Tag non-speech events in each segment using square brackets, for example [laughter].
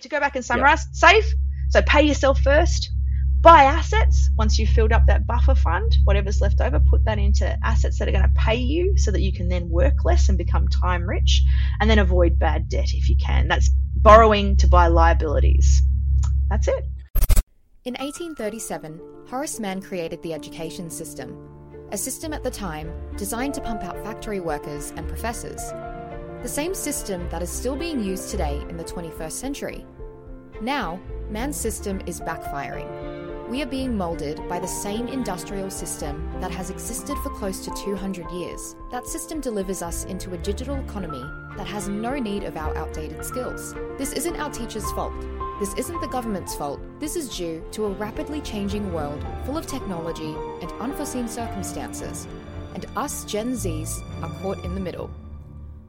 to go back and summarize, save. So pay yourself first. Buy assets once you've filled up that buffer fund, whatever's left over, put that into assets that are going to pay you so that you can then work less and become time rich. And then avoid bad debt if you can. That's borrowing to buy liabilities. That's it. In 1837, Horace Mann created the education system, a system at the time designed to pump out factory workers and professors. The same system that is still being used today in the 21st century. Now, Mann's system is backfiring. We are being moulded by the same industrial system that has existed for close to 200 years. That system delivers us into a digital economy that has no need of our outdated skills. This isn't our teachers' fault. This isn't the government's fault. This is due to a rapidly changing world full of technology and unforeseen circumstances. And us Gen Zs are caught in the middle.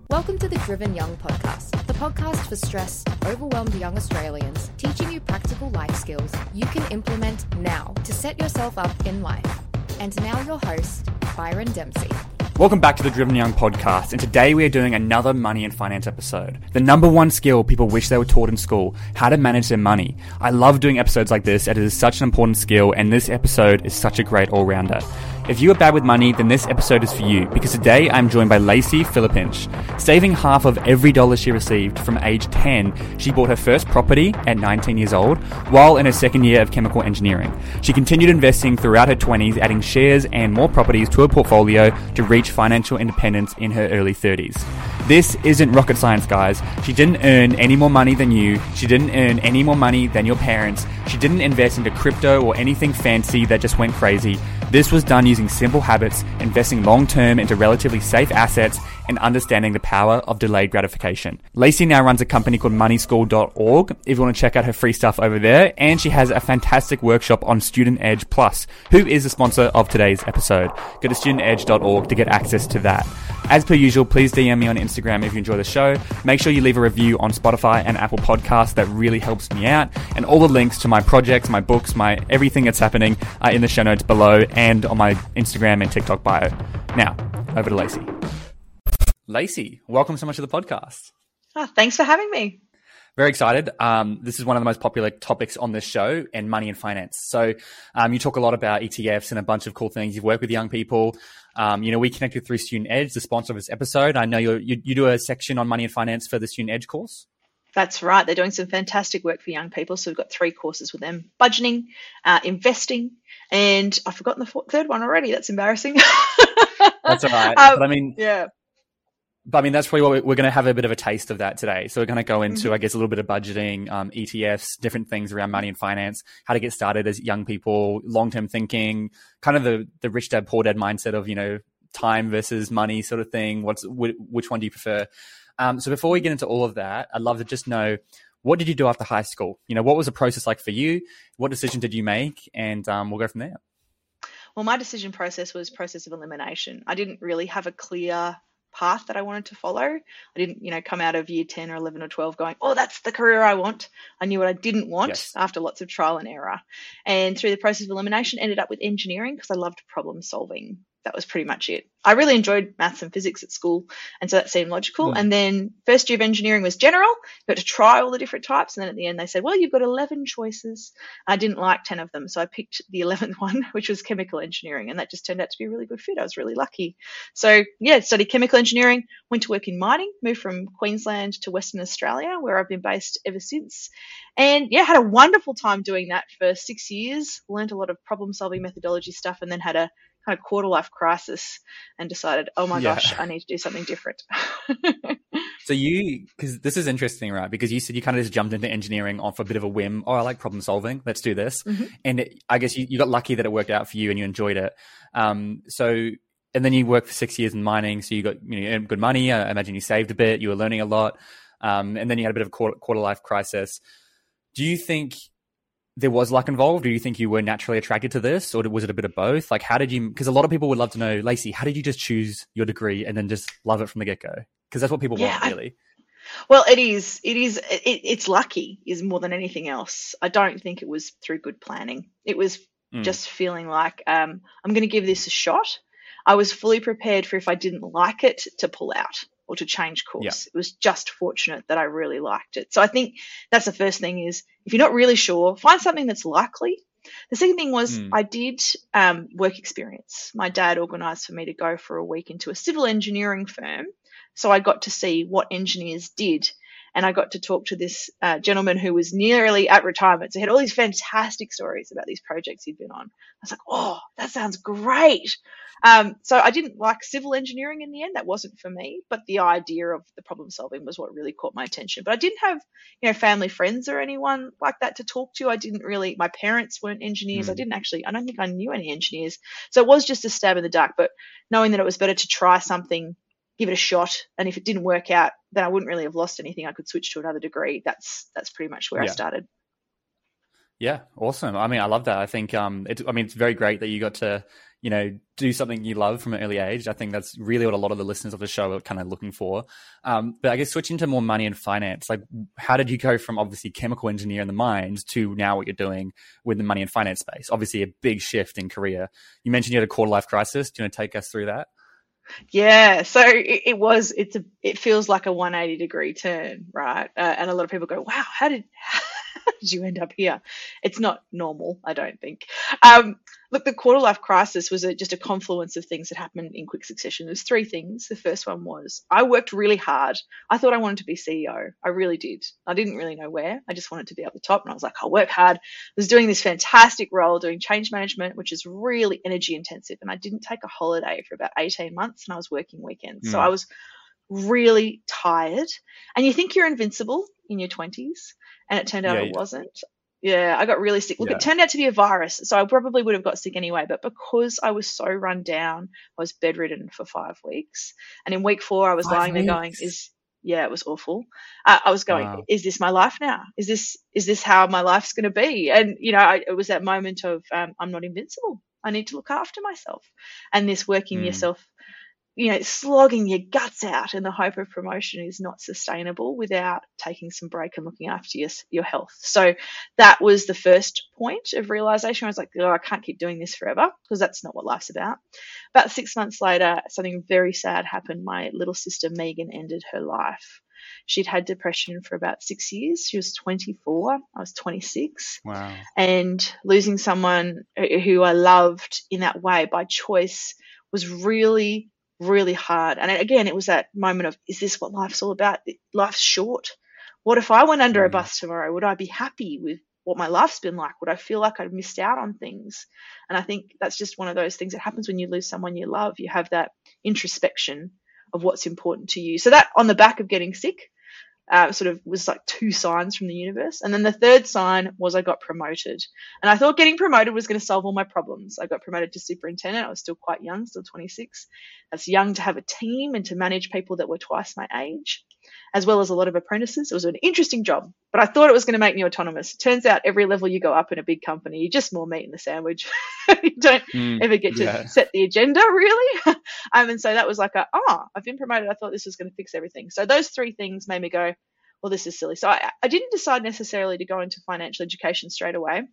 Welcome to the Driven Young podcast, the podcast for stressed, overwhelmed young Australians, teaching you practical life skills you can implement now to set yourself up in life. And now, your host, Byron Dempsey. Welcome back to the Driven Young podcast, and today we are doing another money and finance episode. The number one skill people wish they were taught in school how to manage their money. I love doing episodes like this, it is such an important skill, and this episode is such a great all rounder. If you are bad with money, then this episode is for you because today I'm joined by Lacey Filipich. Saving half of every dollar she received from age 10, she bought her first property at 19 years old while in her second year of chemical engineering. She continued investing throughout her 20s, adding shares and more properties to her portfolio to reach financial independence in her early 30s. This isn't rocket science, guys. She didn't earn any more money than you. She didn't earn any more money than your parents. She didn't invest into crypto or anything fancy that just went crazy. This was done using simple habits, investing long term into relatively safe assets, and understanding the power of delayed gratification. Lacey now runs a company called moneyschool.org if you want to check out her free stuff over there. And she has a fantastic workshop on Student Edge Plus, who is the sponsor of today's episode. Go to studentedge.org to get access to that. As per usual, please DM me on Instagram if you enjoy the show. Make sure you leave a review on Spotify and Apple Podcasts. That really helps me out. And all the links to my projects, my books, my everything that's happening are in the show notes below and on my Instagram and TikTok bio. Now, over to Lacey. Lacey, welcome so much to the podcast. Oh, thanks for having me. Very excited. Um, this is one of the most popular topics on this show and money and finance. So, um, you talk a lot about ETFs and a bunch of cool things. You've worked with young people. Um, you know, we connected through Student Edge, the sponsor of this episode. I know you you do a section on money and finance for the Student Edge course. That's right. They're doing some fantastic work for young people. So we've got three courses with them: budgeting, uh, investing, and I've forgotten the third one already. That's embarrassing. [laughs] That's all right. Um, but I mean, yeah. But I mean, that's probably what we're, going to have a bit of a taste of that today. So we're going to go into, mm-hmm. I guess, a little bit of budgeting, um, ETFs, different things around money and finance, how to get started as young people, long term thinking, kind of the the rich dad poor dad mindset of you know time versus money sort of thing. What's which one do you prefer? Um, so before we get into all of that, I'd love to just know what did you do after high school? You know, what was the process like for you? What decision did you make? And um, we'll go from there. Well, my decision process was process of elimination. I didn't really have a clear path that I wanted to follow. I didn't, you know, come out of year 10 or 11 or 12 going, oh, that's the career I want. I knew what I didn't want yes. after lots of trial and error. And through the process of elimination, ended up with engineering because I loved problem solving that was pretty much it. I really enjoyed maths and physics at school, and so that seemed logical. Mm. And then first year of engineering was general. You got to try all the different types, and then at the end they said, "Well, you've got 11 choices." I didn't like 10 of them, so I picked the 11th [laughs] one, which was chemical engineering, and that just turned out to be a really good fit. I was really lucky. So yeah, studied chemical engineering, went to work in mining, moved from Queensland to Western Australia, where I've been based ever since. And yeah, had a wonderful time doing that for six years. Learned a lot of problem solving methodology stuff, and then had a kind of quarter life crisis and decided, oh my yeah. gosh, I need to do something different. [laughs] so you, because this is interesting, right? Because you said you kind of just jumped into engineering off a bit of a whim. Oh, I like problem solving. Let's do this. Mm-hmm. And it, I guess you, you got lucky that it worked out for you and you enjoyed it. Um, so and then you worked for six years in mining, so you got you know good money. I imagine you saved a bit. You were learning a lot, um, and then you had a bit of a quarter, quarter life crisis. Do you think there was luck involved? Do you think you were naturally attracted to this, or was it a bit of both? Like, how did you? Because a lot of people would love to know, Lacey, how did you just choose your degree and then just love it from the get go? Because that's what people yeah, want, really. I, well, it is. It is. It, it's lucky is more than anything else. I don't think it was through good planning. It was mm. just feeling like um, I'm going to give this a shot. I was fully prepared for if I didn't like it to pull out. Or to change course. Yeah. It was just fortunate that I really liked it. So I think that's the first thing is if you're not really sure, find something that's likely. The second thing was mm. I did um, work experience. My dad organised for me to go for a week into a civil engineering firm. So I got to see what engineers did and I got to talk to this uh, gentleman who was nearly at retirement. So he had all these fantastic stories about these projects he'd been on. I was like, oh, that sounds great. Um, so I didn't like civil engineering in the end. That wasn't for me, but the idea of the problem solving was what really caught my attention. But I didn't have, you know, family friends or anyone like that to talk to. I didn't really. My parents weren't engineers. Mm. I didn't actually. I don't think I knew any engineers. So it was just a stab in the dark. But knowing that it was better to try something give it a shot. And if it didn't work out, then I wouldn't really have lost anything. I could switch to another degree. That's that's pretty much where yeah. I started. Yeah, awesome. I mean, I love that. I think um, it's. I mean, it's very great that you got to, you know, do something you love from an early age. I think that's really what a lot of the listeners of the show are kind of looking for. Um, but I guess switching to more money and finance, like, how did you go from obviously chemical engineer in the mines to now what you're doing with the money and finance space? Obviously, a big shift in career. You mentioned you had a quarter life crisis. Do you want to take us through that? Yeah, so it, it, was. It's a. It feels like a 180 degree turn, right? Uh, and a lot of people go, "Wow, how did [laughs] you end up here?" It's not normal, I don't think. Um, Look, the quarter life crisis was a, just a confluence of things that happened in quick succession. There's three things. The first one was I worked really hard. I thought I wanted to be CEO. I really did. I didn't really know where. I just wanted to be at the top. And I was like, I'll work hard. I was doing this fantastic role doing change management, which is really energy intensive. And I didn't take a holiday for about 18 months and I was working weekends. Mm. So I was really tired. And you think you're invincible in your 20s. And it turned out yeah, it yeah. wasn't. Yeah, I got really sick. Look, yeah. it turned out to be a virus, so I probably would have got sick anyway. But because I was so run down, I was bedridden for five weeks. And in week four, I was five lying weeks. there going, "Is yeah, it was awful. Uh, I was going, wow. "Is this my life now? Is this is this how my life's going to be?" And you know, I, it was that moment of um, I'm not invincible. I need to look after myself, and this working mm. yourself you know, slogging your guts out in the hope of promotion is not sustainable without taking some break and looking after your, your health. So that was the first point of realization. I was like, oh, I can't keep doing this forever because that's not what life's about. About six months later, something very sad happened. My little sister Megan ended her life. She'd had depression for about six years. She was 24. I was 26. Wow. And losing someone who I loved in that way by choice was really really hard. And again, it was that moment of, is this what life's all about? Life's short. What if I went under a mm. bus tomorrow? Would I be happy with what my life's been like? Would I feel like I've missed out on things? And I think that's just one of those things that happens when you lose someone you love. You have that introspection of what's important to you. So that on the back of getting sick, uh, sort of was like two signs from the universe. And then the third sign was I got promoted. And I thought getting promoted was going to solve all my problems. I got promoted to superintendent. I was still quite young, still 26. That's young to have a team and to manage people that were twice my age, as well as a lot of apprentices. It was an interesting job, but I thought it was going to make me autonomous. Turns out every level you go up in a big company, you're just more meat in the sandwich. [laughs] you don't mm, ever get to yeah. set the agenda, really. [laughs] um, and so that was like, a, oh, I've been promoted. I thought this was going to fix everything. So those three things made me go, well, this is silly. So I, I didn't decide necessarily to go into financial education straight away.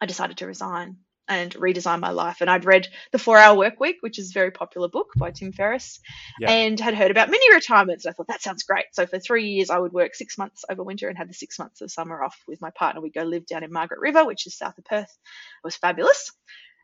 I decided to resign and redesign my life. And I'd read The Four Hour Work Week, which is a very popular book by Tim Ferriss, yeah. and had heard about mini retirements. I thought that sounds great. So for three years, I would work six months over winter and had the six months of summer off with my partner. We'd go live down in Margaret River, which is south of Perth. It was fabulous.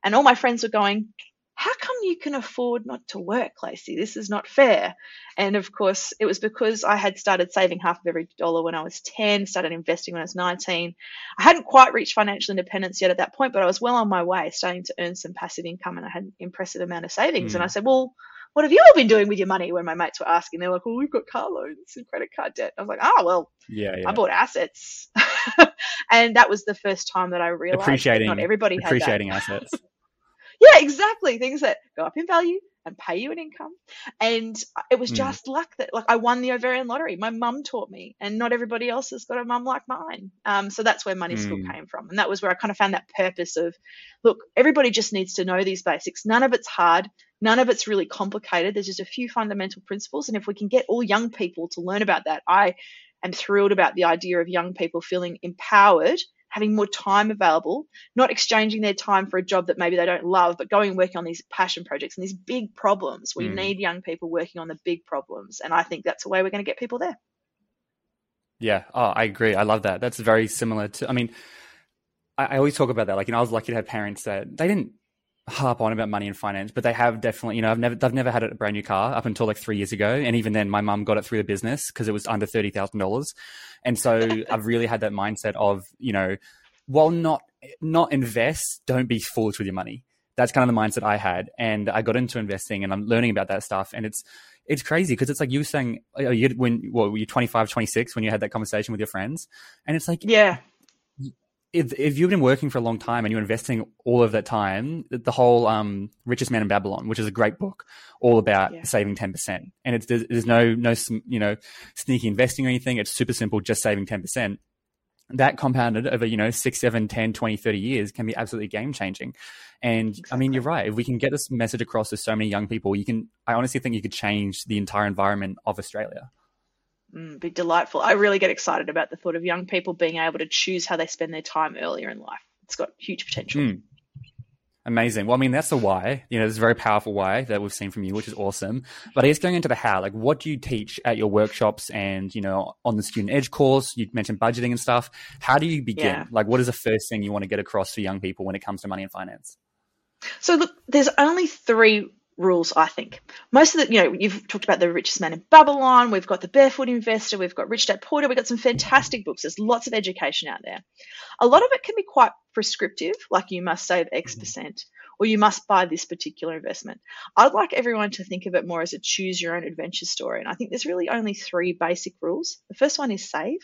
And all my friends were going, how come you can afford not to work, Lacey? This is not fair. And of course, it was because I had started saving half of every dollar when I was 10, started investing when I was 19. I hadn't quite reached financial independence yet at that point, but I was well on my way, starting to earn some passive income and I had an impressive amount of savings. Mm. And I said, well, what have you all been doing with your money? When my mates were asking, they're like, well, we've got car loans and credit card debt. I was like, oh, well, yeah, yeah. I bought assets. [laughs] and that was the first time that I realized appreciating, not everybody had appreciating assets. Yeah, exactly. Things that go up in value and pay you an income. And it was hmm. just mm. luck that, like, I won the ovarian lottery. My mum taught me, and not everybody else has got a mum like mine. Um, so that's where money mm. school came from. And that was where I kind of found that purpose of, look, everybody just needs to know these basics. None of it's hard. None of it's really complicated. There's just a few fundamental principles. And if we can get all young people to learn about that, I am thrilled about the idea of young people feeling empowered having more time available, not exchanging their time for a job that maybe they don't love, but going and working on these passion projects and these big problems. We Mm. need young people working on the big problems. And I think that's the way we're going to get people there. Yeah. Oh, I agree. I love that. That's very similar to, I mean, I, I always talk about that. Like, you know, I was lucky to have parents that they didn't harp on about money and finance, but they have definitely, you know, I've never, they've never had a brand new car up until like three years ago. And even then, my mum got it through the business because it was under $30,000. And so [laughs] I've really had that mindset of, you know, while not, not invest, don't be foolish with your money. That's kind of the mindset I had. And I got into investing and I'm learning about that stuff. And it's, it's crazy because it's like you were saying uh, you when what were you 25 26 when you had that conversation with your friends and it's like Yeah. If, if you've been working for a long time and you're investing all of that time the whole um, richest man in babylon which is a great book all about Yeah. saving 10% and it's there's, there's no no you know sneaky investing or anything. It's super simple just saving 10% that compounded over you know 6 7 10 20 30 years can be absolutely game changing and i mean you're right. If we can get this message across to so many young people you can i honestly think you could change the entire environment of australia Mm, be delightful. I really get excited about the thought of young people being able to choose how they spend their time earlier in life. It's got huge potential. Mm. Amazing. Well, I mean, that's the why. You know, there's a very powerful why that we've seen from you, which is awesome. But I guess going into the how, like, what do you teach at your workshops and, you know, on the Student Edge course? You mentioned budgeting and stuff. How do you begin? Yeah. Like, what is the first thing you want to get across to young people when it comes to money and finance? So look, there's only three rules, I think. Most of the, you know, you've talked about the richest man in Babylon. We've got the Barefoot Investor. We've got Rich Dad Poor Dad. We've got some fantastic books. There's lots of education out there. A lot of it can be quite prescriptive, like you must save X mm-hmm. percent or you must buy this particular investment. I'd like everyone to think of it more as a choose your own adventure story. And I think there's really only three basic rules. The first one is save.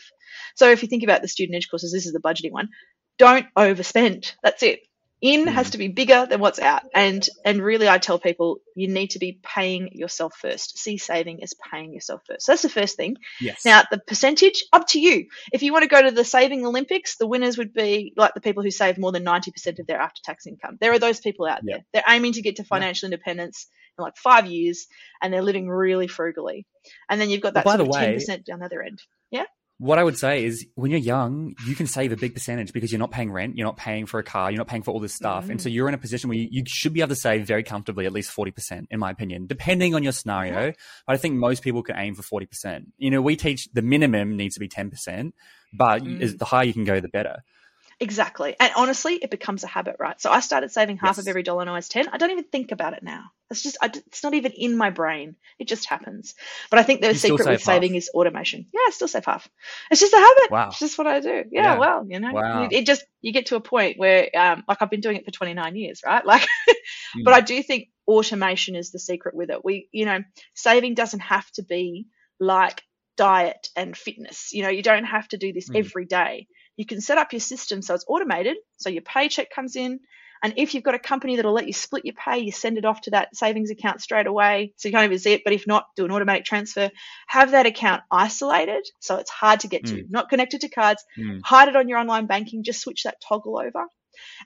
So if you think about the student edge courses, this is the budgeting one. Don't overspend. That's it. In Mm. has to be bigger than what's out. And and really I tell people you need to be paying yourself first. See saving as paying yourself first. So that's the first thing. Yes. Now, the percentage, up to you. If you want to go to the saving Olympics, the winners would be like the people who save more than 90% of their after tax income. There are those people out Yeah. there. They're aiming to get to financial independence in like five years and they're living really frugally. And then you've got that Well, by sort the of way- 10% down the other end. What I would say is when you're young, you can save a big percentage because you're not paying rent, you're not paying for a car, you're not paying for all this stuff. And so you're in a position where you, you should be able to save very comfortably at least 40%, in my opinion, depending on your scenario. But I think most people can aim for 40%. You know, we teach the minimum needs to be 10%, but Mm. is the higher you can go, the better. Exactly. And honestly, it becomes a habit, right? So I started saving half Yes. of every dollar when I was 10. I don't even think about it now. It's just, I, it's not even in my brain. It just happens. But I think the You secret with half? saving is automation. Yeah, I still save half. It's just a habit. Wow. It's just what I do. Yeah, Yeah. well, you know, Wow. it, it just, you get to a point where, um, like I've been doing it for 29 years, right? [laughs] Like, Mm. but I do think automation is the secret with it. We, you know, saving doesn't have to be like diet and fitness. You know, you don't have to do this Mm. every day. You can set up your system so it's automated, so your paycheck comes in. And if you've got a company that'll let you split your pay, you send it off to that savings account straight away. So you can't even see it. But if not, do an automatic transfer. Have that account isolated so it's hard to get to, not connected to cards. Mm. Hide it on your online banking. Just switch that toggle over.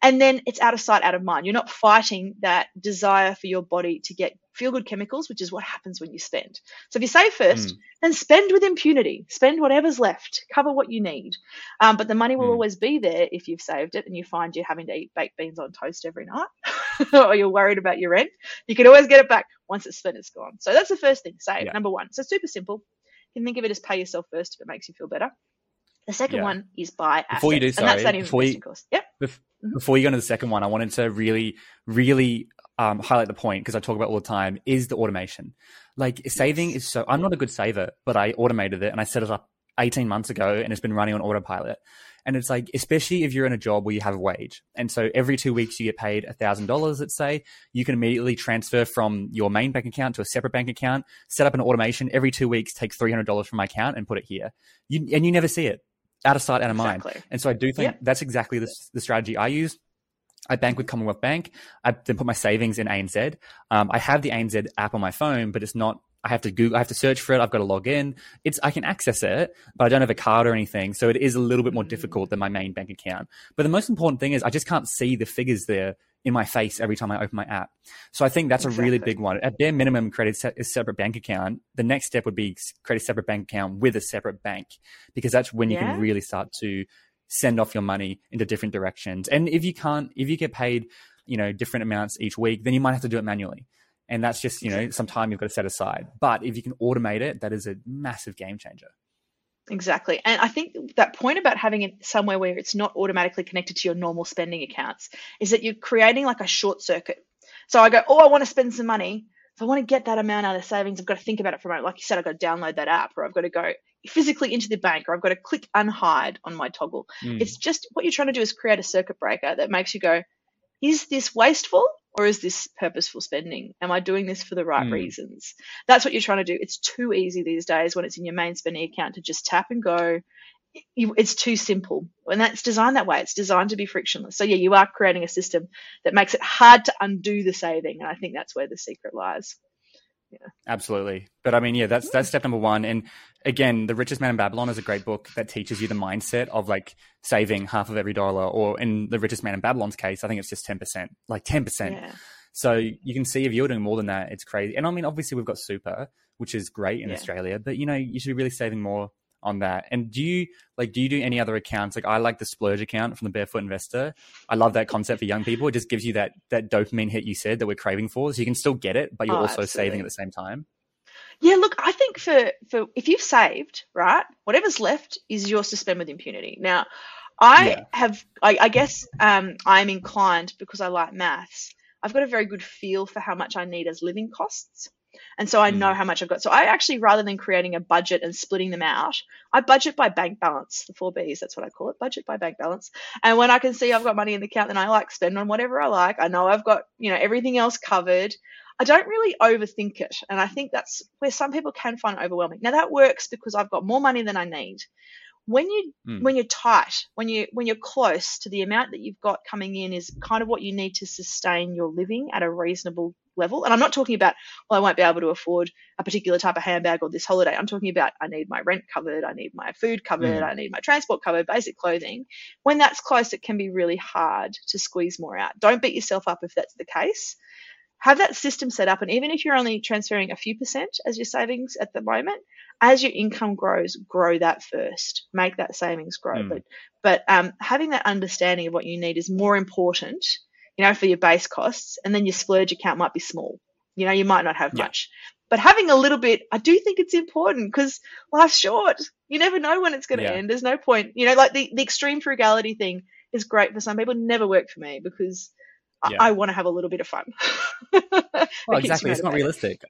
And then it's out of sight, out of mind. You're not fighting that desire for your body to get feel good chemicals, which is what happens when you spend. So if you save first, Mm. then spend with impunity. Spend whatever's left. Cover what you need. Um, but the money will Mm. always be there if you've saved it and you find you're having to eat baked beans on toast every night [laughs] or you're worried about your rent. You can always get it back once it's spent, it's gone. So that's the first thing. Save, Yeah. number one. So super simple. You can think of it as pay yourself first if it makes you feel better. The second Yeah. one is buy assets. Before you do, and that's sorry, that before you- course. Yep. Mhm. Before you go into the second one, I wanted to really, really um, highlight the point because I talk about all the time is the automation. Like saving is so. I'm not a good saver, but I automated it and I set it up 18 months ago, and it's been running on autopilot. And it's like, especially if you're in a job where you have a wage, and so every two weeks you get paid thousand dollars. Let's say you can immediately transfer from your main bank account to a separate bank account, set up an automation every two weeks, take three hundred dollars from my account and put it here. You and you never see it, out of sight, out of mind. Exactly. And so I do think that's exactly the, the strategy I use. I bank with Commonwealth Bank. I then put my savings in ANZ. Um, I have the ANZ app on my phone, but it's not. I have to Google. I have to search for it. I've got to log in. It's I can access it, but I don't have a card or anything, so it is a little bit more difficult than my main bank account. But the most important thing is I just can't see the figures there in my face every time I open my app. So I think that's a really big one. At bare minimum, create a separate bank account. The next step would be create a separate bank account with a separate bank, because that's when you Yeah. can really start to send off your money into different directions. And if you can't, if you get paid, you know, different amounts each week, then you might have to do it manually. And that's just, you know, some time you've got to set aside. But if you can automate it, that is a massive game changer. Exactly. And I think that point about having it somewhere where it's not automatically connected to your normal spending accounts is that you're creating like a short circuit. So I go, oh, I want to spend some money. If I want to get that amount out of savings, I've got to think about it for a moment. Like you said, I've got to download that app or I've got to go physically into the bank or I've got to click unhide on my toggle. Mm. It's just what you're trying to do is create a circuit breaker that makes you go, is this wasteful or is this purposeful spending? Am I doing this for the right mm. reasons? That's what you're trying to do. It's too easy these days when it's in your main spending account to just tap and go. It's too simple. And that's designed that way. It's designed to be frictionless. So, yeah, you are creating a system that makes it hard to undo the saving. And I think that's where the secret lies. Yeah. Absolutely. But I mean, yeah, that's that's hmm. step number one. And again, The Richest Man in Babylon is a great book that teaches you the mindset of like saving half of every dollar, or in The Richest Man in Babylon's case, I think it's just ten percent, like ten percent. Yeah. So you can see if you're doing more than that, it's crazy. And I mean, obviously we've got super, which is great in yeah. Australia, but you know, you should be really saving more on that. And do you like do you do any other accounts? Like I like the splurge account from the Barefoot Investor. I love that concept for young people. It just gives you that that dopamine hit you said that we're craving for. So you can still get it, but you're oh, also absolutely. saving at the same time. Yeah, look, I think for for if you've saved, right, whatever's left is yours to spend with impunity. Now, I yeah. have, I, I guess, um, I'm inclined because I like maths. I've got a very good feel for how much I need as living costs. And so I know mm. how much I've got. So I actually, rather than creating a budget and splitting them out, I budget by bank balance, the four B's, that's what I call it, budget by bank balance. And when I can see I've got money in the account, then I like spend on whatever I like. I know I've got, you know, everything else covered. I don't really overthink it. And I think that's where some people can find it overwhelming. Now that works because I've got more money than I need. When you mm. when you're tight, when you when you're close to the amount that you've got coming in is kind of what you need to sustain your living at a reasonable level. And I'm not talking about, well, I won't be able to afford a particular type of handbag or this holiday. I'm talking about I need my rent covered, I need my food covered, mm. I need my transport covered, basic clothing. When that's close, it can be really hard to squeeze more out. Don't beat yourself up if that's the case. Have that system set up, and even if you're only transferring a few percent as your savings at the moment, as your income grows, grow that first. Make that savings grow. Mm. But but um, having that understanding of what you need is more important you know, for your base costs, and then your splurge account might be small. You know, you might not have yeah. much. But having a little bit, I do think it's important because life's short. You never know when it's going to yeah. end. There's no point. You know, like the, the extreme frugality thing is great for some people, never worked for me because yeah. I, I want to have a little bit of fun. [laughs] well, exactly. It's not realistic.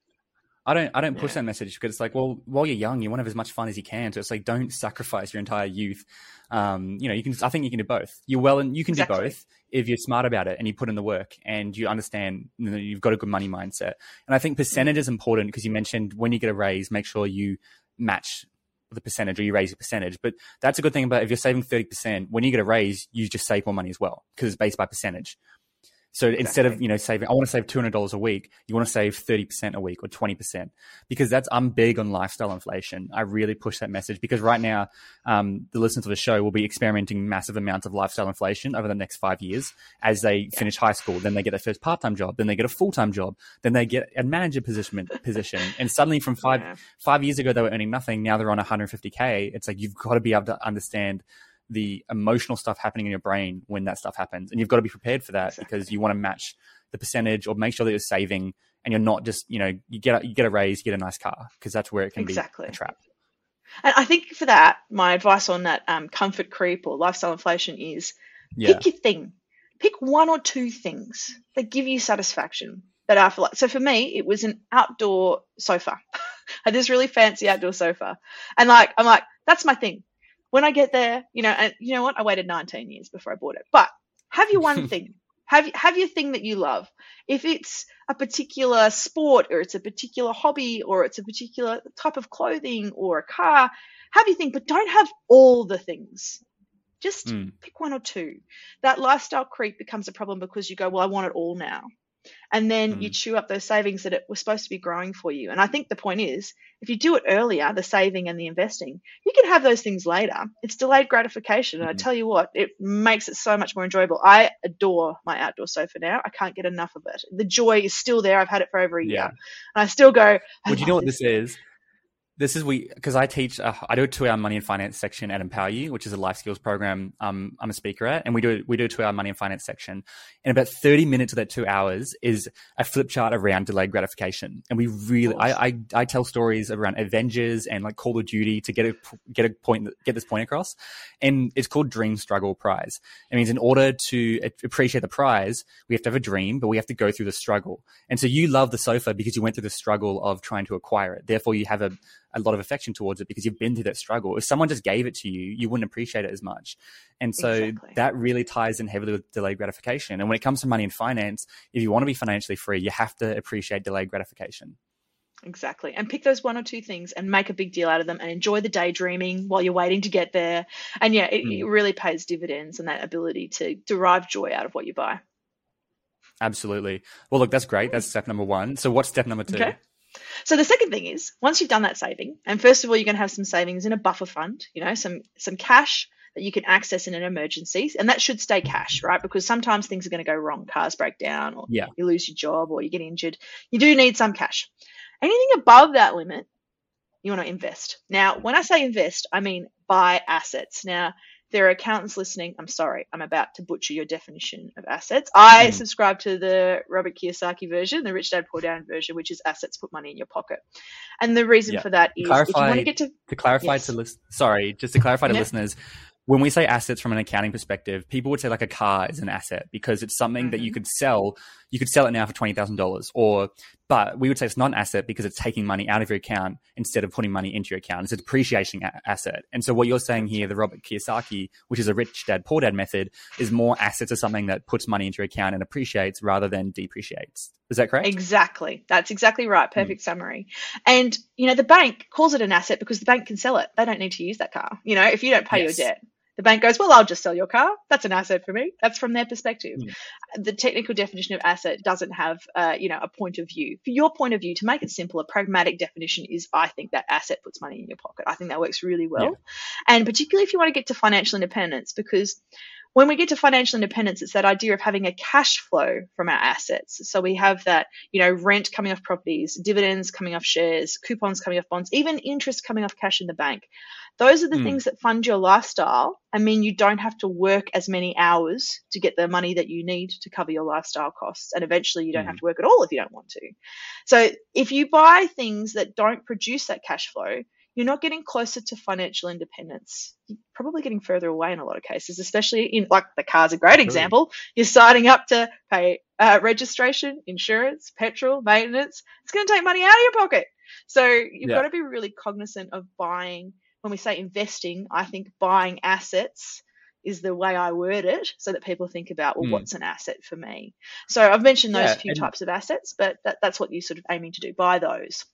I don't I don't push yeah. that message because it's like, well, while you're young, you want to have as much fun as you can. So it's like, don't sacrifice your entire youth. Um, you know, you can. I think you can do both. You're well, and you can exactly. do both if you're smart about it and you put in the work and you understand. You know, you've got a good money mindset. And I think percentage is important because you mentioned when you get a raise, make sure you match the percentage or you raise your percentage. But that's a good thing about if you're saving 30%, when you get a raise, you just save more money as well because it's based by percentage. So exactly. instead of, you know, saving, I want to save $200 a week, you want to save 30% a week or 20% because that's, I'm big on lifestyle inflation. I really push that message because right now, um, the listeners of the show will be experimenting massive amounts of lifestyle inflation over the next five years as they yeah. finish high school. Then they get their first part-time job. Then they get a full-time job. Then they get a manager position, position. And suddenly from five, yeah. five years ago, they were earning nothing. Now they're on 150K. It's like, you've got to be able to understand the emotional stuff happening in your brain when that stuff happens. And you've got to be prepared for that exactly. because you want to match the percentage or make sure that you're saving and you're not just, you know, you get a, you get a raise, you get a nice car because that's where it can exactly. be a trap. And I think for that, my advice on that um, comfort creep or lifestyle inflation is yeah. pick your thing. Pick one or two things that give you satisfaction that are for like. So for me, it was an outdoor sofa. [laughs] I had this really fancy outdoor sofa, and like I'm like that's my thing when I get there, you know, and you know what? I waited 19 years before I bought it. But have your one [laughs] thing. Have have your thing that you love. If it's a particular sport or it's a particular hobby or it's a particular type of clothing or a car, have your thing, but don't have all the things. Just mm. pick one or two. That lifestyle creep becomes a problem because you go, well, I want it all now and then mm. you chew up those savings that it was supposed to be growing for you. And I think the point is, if you do it earlier, the saving and the investing, you can have those things later. It's delayed gratification. And mm. I tell you what, it makes it so much more enjoyable. I adore my outdoor sofa now. I can't get enough of it. The joy is still there. I've had it for over a year. And I still go, Would you know what this, this is? This is we because I teach uh, I do a two hour money and finance section at Empower You, which is a life skills program. Um, I'm a speaker at, and we do we do a two hour money and finance section. And about 30 minutes of that two hours is a flip chart around delayed gratification. And we really I, I I tell stories around Avengers and like Call of Duty to get a get a point get this point across. And it's called Dream Struggle Prize. It means in order to appreciate the prize, we have to have a dream, but we have to go through the struggle. And so you love the sofa because you went through the struggle of trying to acquire it. Therefore, you have a a lot of affection towards it because you've been through that struggle. If someone just gave it to you, you wouldn't appreciate it as much. And so exactly. that really ties in heavily with delayed gratification. And when it comes to money and finance, if you want to be financially free, you have to appreciate delayed gratification. Exactly. And pick those one or two things and make a big deal out of them and enjoy the daydreaming while you're waiting to get there. And yeah, it, mm. it really pays dividends and that ability to derive joy out of what you buy. Absolutely. Well, look, that's great. That's step number one. So, what's step number two? Okay. So the second thing is once you've done that saving, and first of all, you're going to have some savings in a buffer fund, you know, some some cash that you can access in an emergency, and that should stay cash, right? Because sometimes things are going to go wrong, cars break down, or yeah. you lose your job, or you get injured. You do need some cash. Anything above that limit, you want to invest. Now, when I say invest, I mean buy assets. Now, there are accountants listening, I'm sorry, I'm about to butcher your definition of assets. I mm. subscribe to the Robert Kiyosaki version, the Rich Dad Poor Dad version, which is assets put money in your pocket. And the reason yeah. for that is clarify, if you want to get to to clarify yes. to list, sorry, just to clarify to yeah. listeners, when we say assets from an accounting perspective, people would say like a car is an asset because it's something mm-hmm. that you mm-hmm. could sell. You could sell it now for twenty thousand dollars, or but we would say it's not an asset because it's taking money out of your account instead of putting money into your account. It's a depreciating a- asset. And so what you're saying here, the Robert Kiyosaki, which is a rich dad poor dad method, is more assets are something that puts money into your account and appreciates rather than depreciates. Is that correct? Exactly. That's exactly right. Hmm. Perfect mm. summary. And you know the bank calls it an asset because the bank can sell it. They don't need to use that car. You know, if you don't pay yes. your debt the bank goes, well, I'll just sell your car. That's an asset for me. That's from their perspective. Mm. The technical definition of asset doesn't have, uh, you know, a point of view. For your point of view, to make it simple, a pragmatic definition is, I think that asset puts money in your pocket. I think that works really well. Yeah. And particularly if you want to get to financial independence, because when we get to financial independence, it's that idea of having a cash flow from our assets. So we have that, you know, rent coming off properties, dividends coming off shares, coupons coming off bonds, even interest coming off cash in the bank. Those are the mm. things that fund your lifestyle and mean you don't have to work as many hours to get the money that you need to cover your lifestyle costs. And eventually you don't mm. have hmm. to work at all if you don't want to. So if you buy things that don't produce that cash flow, you're not getting closer to financial independence. You're probably getting further away in a lot of cases, especially in like the car's a great example. You're signing up to pay uh, registration, insurance, petrol, maintenance. It's going to take money out of your pocket. So you've yeah. got to be really cognizant of buying when we say investing, I think buying assets is the way I word it so that people think about, well, mm. what's an asset for me? So I've mentioned those yeah, few types of assets, but that, that's what you're sort of aiming to do. Buy those.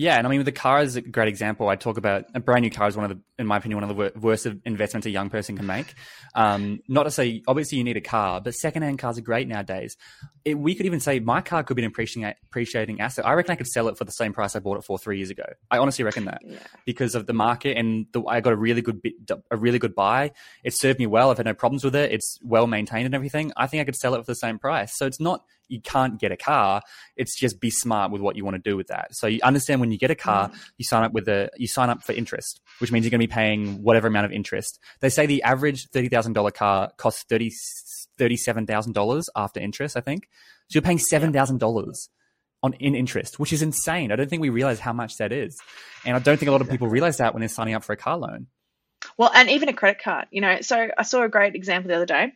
Yeah, and I mean, the car is a great example. I talk about a brand new car is one of the, in my opinion, one of the worst investments a young person can make. Um, not to say, obviously, you need a car, but secondhand cars are great nowadays. It, we could even say my car could be an appreciating, appreciating asset. I reckon I could sell it for the same price I bought it for three years ago. I honestly reckon that yeah. because of the market and the, I got a really good a really good buy. It served me well. I've had no problems with it. It's well maintained and everything. I think I could sell it for the same price. So it's not you can't get a car. It's just be smart with what you want to do with that. So you understand when you get a car, mm. you sign up with a you sign up for interest, which means you're going to be paying whatever amount of interest. They say the average thirty thousand dollar car costs thirty thirty seven thousand dollars after interest. I think so. You're paying seven thousand dollars on in interest, which is insane. I don't think we realize how much that is, and I don't think a lot of people realize that when they're signing up for a car loan. Well, and even a credit card, you know. So I saw a great example the other day.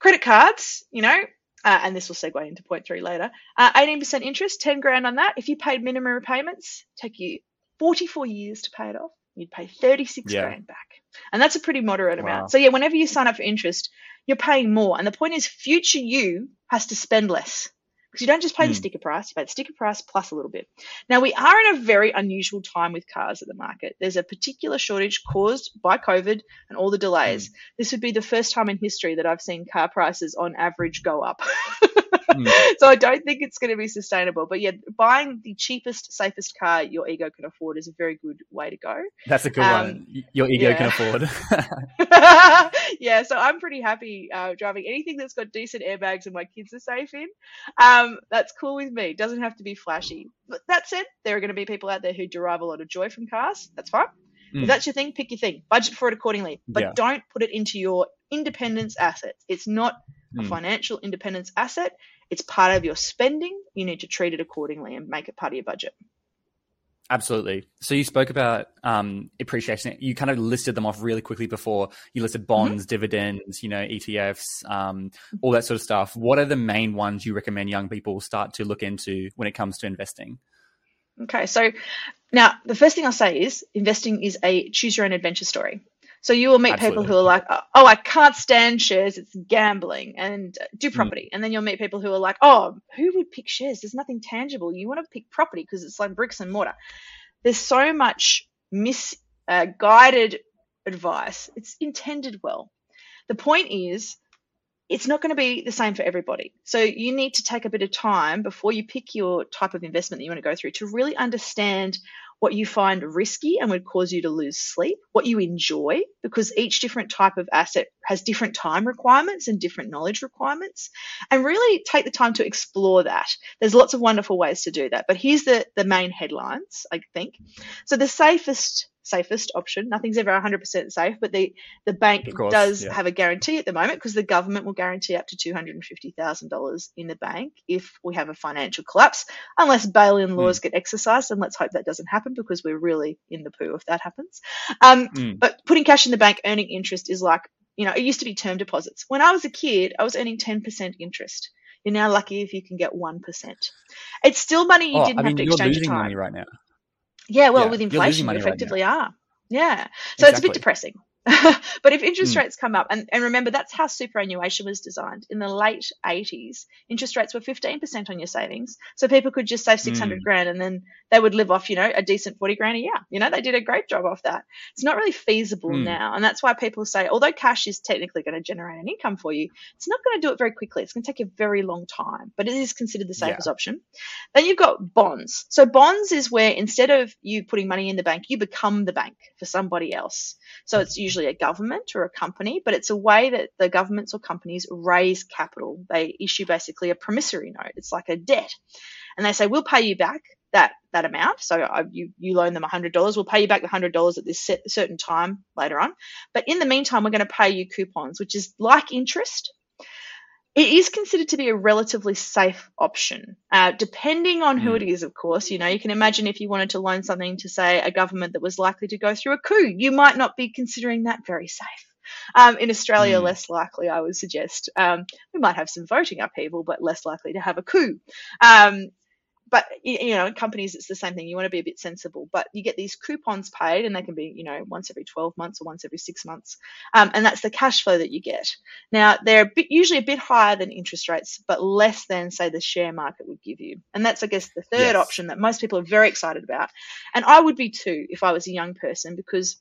Credit cards, you know, uh, and this will segue into point three later. Uh, 18% interest, 10 grand on that. If you paid minimum repayments, take you 44 years to pay it off. You'd pay 36 yeah. grand back. And that's a pretty moderate wow. amount. So yeah, whenever you sign up for interest, you're paying more. And the point is future you has to spend less because you don't just pay mm. the hmm. sticker price, you pay the sticker price plus a little bit. Now, we are in a very unusual time with cars at the market. There's a particular shortage caused by COVID and all the delays. Mm. This would be the first time in history that I've seen car prices on average go up. [laughs] mm. [laughs] So I don't think it's going to be sustainable. But yeah, buying the cheapest, safest car your ego can afford is a very good way to go. That's a good um, one. Your ego yeah. can afford. [laughs] [laughs] yeah, so I'm pretty happy uh, driving anything that's got decent airbags and my kids are safe in. Um, that's cool with me. Doesn't have to be flashy. But that said, there are going to be people out there who derive a lot of joy from cars. That's fine. Mm. If that's your thing, pick your thing. Budget for it accordingly, but Yeah. don't put it into your independence assets. It's not a Mm. financial independence asset. It's part of your spending. You need to treat it accordingly and make it part of your budget. Absolutely. So you spoke about um, appreciation. You kind of listed them off really quickly before. You listed Mm-hmm. bonds, dividends, you know, ETFs, um, all that sort of stuff. What are the main ones you recommend young people start to look into when it comes to investing? Okay, so now the first thing I'll say is investing is a choose your own adventure story. So you will meet people who are like, oh, I can't stand shares, it's gambling, and uh, do Mm. property. And then you'll meet people who are like, oh, who would pick shares? There's nothing tangible. You want to pick property because it's like bricks and mortar. There's so much misguided advice. It's intended well. The point is, it's not going to be the same for everybody. So you need to take a bit of time before you pick your type of investment that you want to go through to really understand what you find risky and would cause you to lose sleep, what you enjoy, because each different type of asset has different time requirements and different knowledge requirements, and really take the time to explore that. There's lots of wonderful ways to do that, but here's the, the main headlines, I think. So the safest safest option. Nothing's ever 100% safe, but the the bank course, does yeah. have a guarantee at the moment because the government will guarantee up to $250,000 in the bank if we have a financial collapse, unless bail-in laws get exercised, and let's hope that doesn't happen because we're really in the poo if that happens. Um, Mm. But putting cash in the bank, earning interest is like, you know, it used to be term deposits. When I was a kid, I was earning 10% interest. You're now lucky if you can get 1%. It's still money you Oh, didn't I mean, have to you're exchange losing time. money right now. Yeah, well, Yeah, with inflation, you money right effectively are. Yeah. So it's a bit depressing. [laughs] but if interest Mm. rates come up, and, and remember, that's how superannuation was designed. In the late 80s, interest rates were 15% on your savings. So people could just save 600 Mm. grand and then they would live off, you know, a decent 40 grand a year. You know, they did a great job off that. It's not really feasible Mm. now. And that's why people say, although cash is technically going to generate an income for you, it's not going to do it very quickly. It's going to take a very long time, but it is considered the Yeah. safest option. Then you've got bonds. So bonds is where instead of you putting money in the bank, you become the bank for somebody else. So it's usually a government or a company, but it's a way that the governments or companies raise capital. They issue basically a promissory note. It's like a debt. And they say, we'll pay you back that, that amount. So uh, you, you loan them $100. We'll pay you back the $100 at this set, certain time later on. But in the meantime, we're going to pay you coupons, which is like interest, it is considered to be a relatively safe option, uh, depending on who it is, of course. You know, you can imagine if you wanted to loan something to, say, a government that was likely to go through a coup, you might not be considering that very safe. Um, in Australia, Mm. less likely, I would suggest. Um, we might have some voting upheaval, but less likely to have a coup. Um, but you know, in companies, it's the same thing. You want to be a bit sensible, but you get these coupons paid, and they can be, you know, once every 12 months or once every six months, um, and that's the cash flow that you get. Now, they're a bit, usually a bit higher than interest rates, but less than, say, the share market would give you. And that's, I guess, the third Yes. option that most people are very excited about. And I would be too if I was a young person, because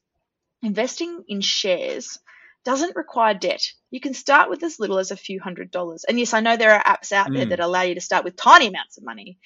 investing in shares doesn't require debt. You can start with as little as a few hundred dollars. And yes, I know there are apps out there Mm. that allow you to start with tiny amounts of money.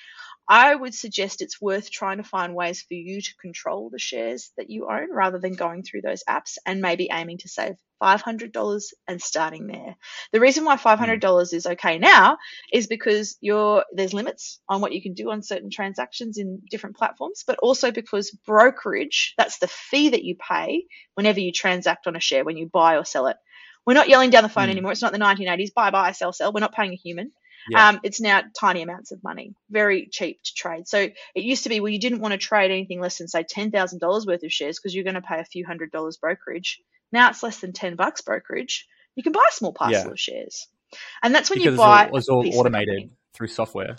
I would suggest it's worth trying to find ways for you to control the shares that you own rather than going through those apps and maybe aiming to save $500 and starting there. The reason why $500 is okay now is because you're, there's limits on what you can do on certain transactions in different platforms, but also because brokerage, that's the fee that you pay whenever you transact on a share, when you buy or sell it. We're not yelling down the phone Mm. anymore. It's not the 1980s, buy, buy, sell, sell. We're not paying a human. Yeah. Um, it's now tiny amounts of money, very cheap to trade. So it used to be, well, you didn't want to trade anything less than say ten thousand dollars worth of shares because you're going to pay a few hundred dollars brokerage. Now it's less than ten bucks brokerage. You can buy a small parcel Yeah. of shares, and that's when because you buy. it's all, it's all piece of the automated through software.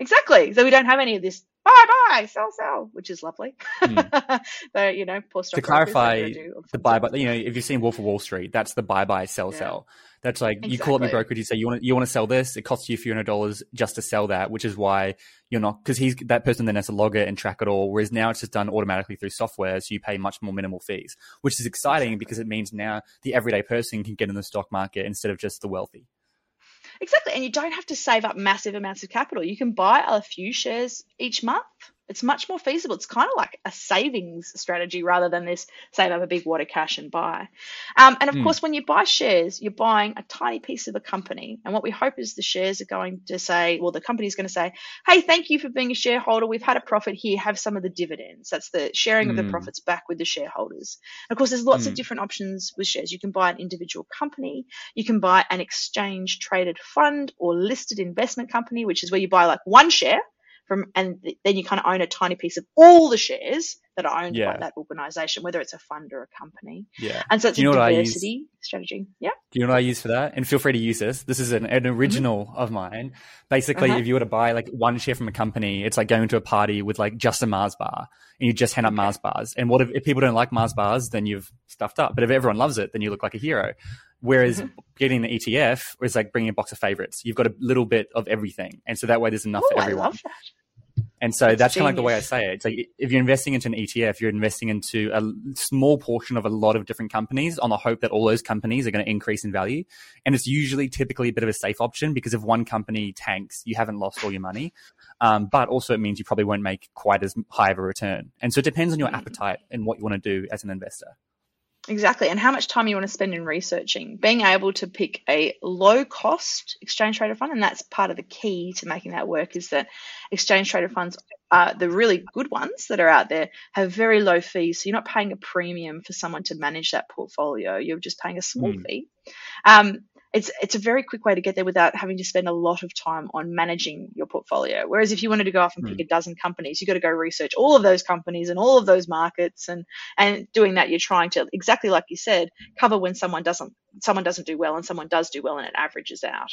Exactly. So we don't have any of this buy, buy, sell, sell, which is lovely. Hmm. [laughs] but you know, poor stock. To clarify, brokers, they do all The buy of- you know, if you've seen Wolf of Wall Street, that's the buy buy sell Yeah. sell. That's like you call up your Exactly. brokerage, you say you want to, you want to sell this, it costs you a few hundred dollars just to sell that, which is why you're not because he's that person then has to log it and track it all. Whereas now it's just done automatically through software, so you pay much more minimal fees, which is exciting because it means now the everyday person can get in the stock market instead of just the wealthy. Exactly. And you don't have to save up massive amounts of capital. You can buy a few shares each month It's much more feasible. It's kind of like a savings strategy rather than this save up a big wad of cash and buy. Um, and of Mm. course, when you buy shares, you're buying a tiny piece of a company. And what we hope is the shares are going to say, well, the company's going to say, hey, thank you for being a shareholder. We've had a profit here. Have some of the dividends. That's the sharing of the Mm. profits back with the shareholders. And of course, there's lots of Mm. different options with shares. You can buy an individual company, you can buy an exchange traded fund or listed investment company, which is where you buy like one share from, and th- then you kind of own a tiny piece of all the shares that are owned Yeah. by that organization, whether it's a fund or a company. Yeah. And so it's Do you a know use? diversity strategy. Yeah. Do you know what I use for that? And feel free to use this. This is an, an original of mine. Basically, Mm-hmm. Uh-huh. if you were to buy like one share from a company, it's like going to a party with like just a Mars bar and you just hand out Okay. Mars bars. And what if, if people don't like Mars bars, then you've stuffed up. But if everyone loves it, then you look like a hero. Whereas Mm-hmm. getting the ETF is like bringing a box of favorites. You've got a little bit of everything. And so that way there's enough Oh, for I everyone. And so That's that's kind of like the way I say it. It's like if you're investing into an ETF, you're investing into a small portion of a lot of different companies on the hope that all those companies are going to increase in value. And it's usually typically a bit of a safe option because if one company tanks, you haven't lost all your money. Um, but also it means you probably won't make quite as high of a return. And so it depends on your appetite and what you want to do as an investor. Exactly. And how much time you want to spend in researching. Being able to pick a low cost exchange traded fund, and that's part of the key to making that work, is that exchange traded funds, uh, the really good ones that are out there, have very low fees. So you're not paying a premium for someone to manage that portfolio. You're just paying a small Hmm. fee. Um, it's it's a very quick way to get there without having to spend a lot of time on managing your portfolio. Whereas if you wanted to go off and pick a dozen companies, you've got to go research all of those companies and all of those markets and and doing that you're trying to exactly like you said cover when someone doesn't someone doesn't do well and someone does do well and it averages out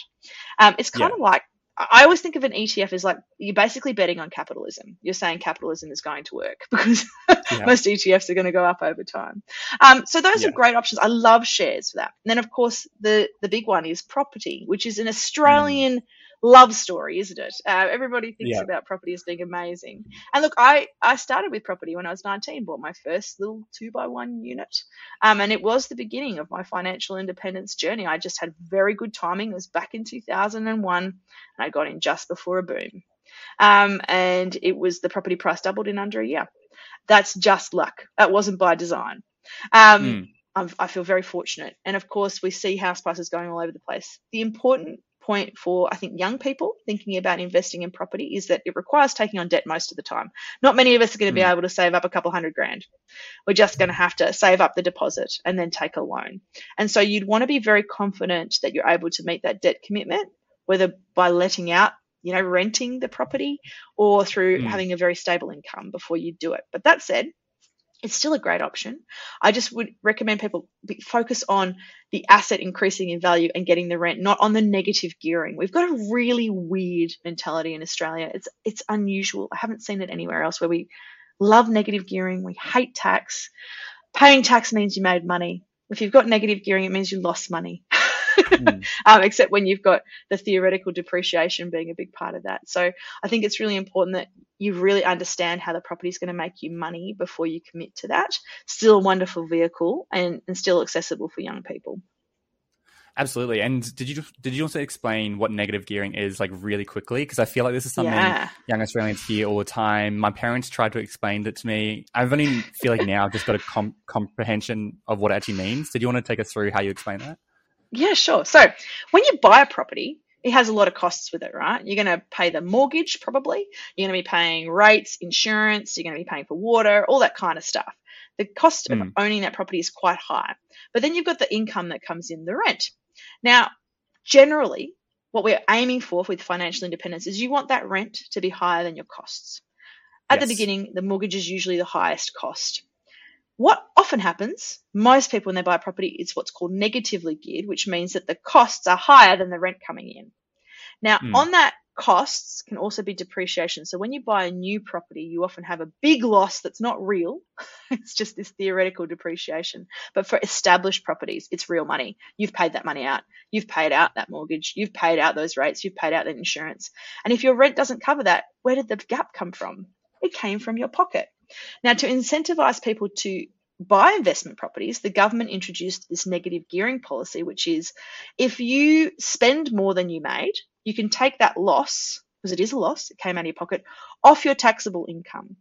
um, it's kind Yeah. of like I always think of an ETF as like you're basically betting on capitalism. You're saying capitalism is going to work [laughs] because Yeah. most ETFs are going to go up over time. Um, so those Yeah. are great options. I love shares for that. And then of course the the big one is property, which is an Australian love story, isn't it? Uh, everybody thinks Yeah. about property as being amazing. And look, I, I started with property when I was 19, bought my first little two by one unit. Um, and it was the beginning of my financial independence journey. I just had very good timing. It was back in 2001 and I got in just before a boom. Um, and it was the property price doubled in under a year. That's just luck. That wasn't by design. Um, Mm. I feel very fortunate. And of course, we see house prices going all over the place. The important point for, I think, young people thinking about investing in property is that it requires taking on debt most of the time. Not many of us are going to be Mm. able to save up a couple hundred grand. We're just going to have to save up the deposit and then take a loan. And so you'd want to be very confident that you're able to meet that debt commitment, whether by letting out, you know, renting the property or through Mm. having a very stable income before you do it. But that said, it's still a great option. I just would recommend people focus on the asset increasing in value and getting the rent, not on the negative gearing. We've got a really weird mentality in Australia. It's it's unusual. I haven't seen it anywhere else where we love negative gearing. We hate tax. Paying tax means you made money. If you've got negative gearing, it means you lost money. [laughs] Mm. [laughs] um, except when you've got the theoretical depreciation being a big part of that. So I think it's really important that you really understand how the property is going to make you money before you commit to that. Still a wonderful vehicle and, and still accessible for young people. Absolutely. And did you did you also explain what negative gearing is like really quickly? Because I feel like this is something Yeah. young Australians hear all the time. My parents tried to explain it to me. I've only feel like now I've just got a com- comprehension of what it actually means. Did you want to take us through how you explain that? Yeah, sure. So when you buy a property, it has a lot of costs with it, right? You're going to pay the mortgage, probably. You're going to be paying rates, insurance. You're going to be paying for water, all that kind of stuff. The cost of Mm. owning that property is quite high. But then you've got the income that comes in, the rent. Now, generally, what we're aiming for with financial independence is you want that rent to be higher than your costs. At the beginning, the mortgage is usually the highest cost. What often happens, most people when they buy a property, it's what's called negatively geared, which means that the costs are higher than the rent coming in. Now, Hmm. on that costs can also be depreciation. So when you buy a new property, you often have a big loss that's not real. [laughs] it's just this theoretical depreciation. But for established properties, it's real money. You've paid that money out. You've paid out that mortgage. You've paid out those rates. You've paid out that insurance. And if your rent doesn't cover that, where did the gap come from? It came from your pocket. Now, to incentivize people to buy investment properties, the government introduced this negative gearing policy, which is if you spend more than you made, you can take that loss because it is a loss, it came out of your pocket, off your taxable income.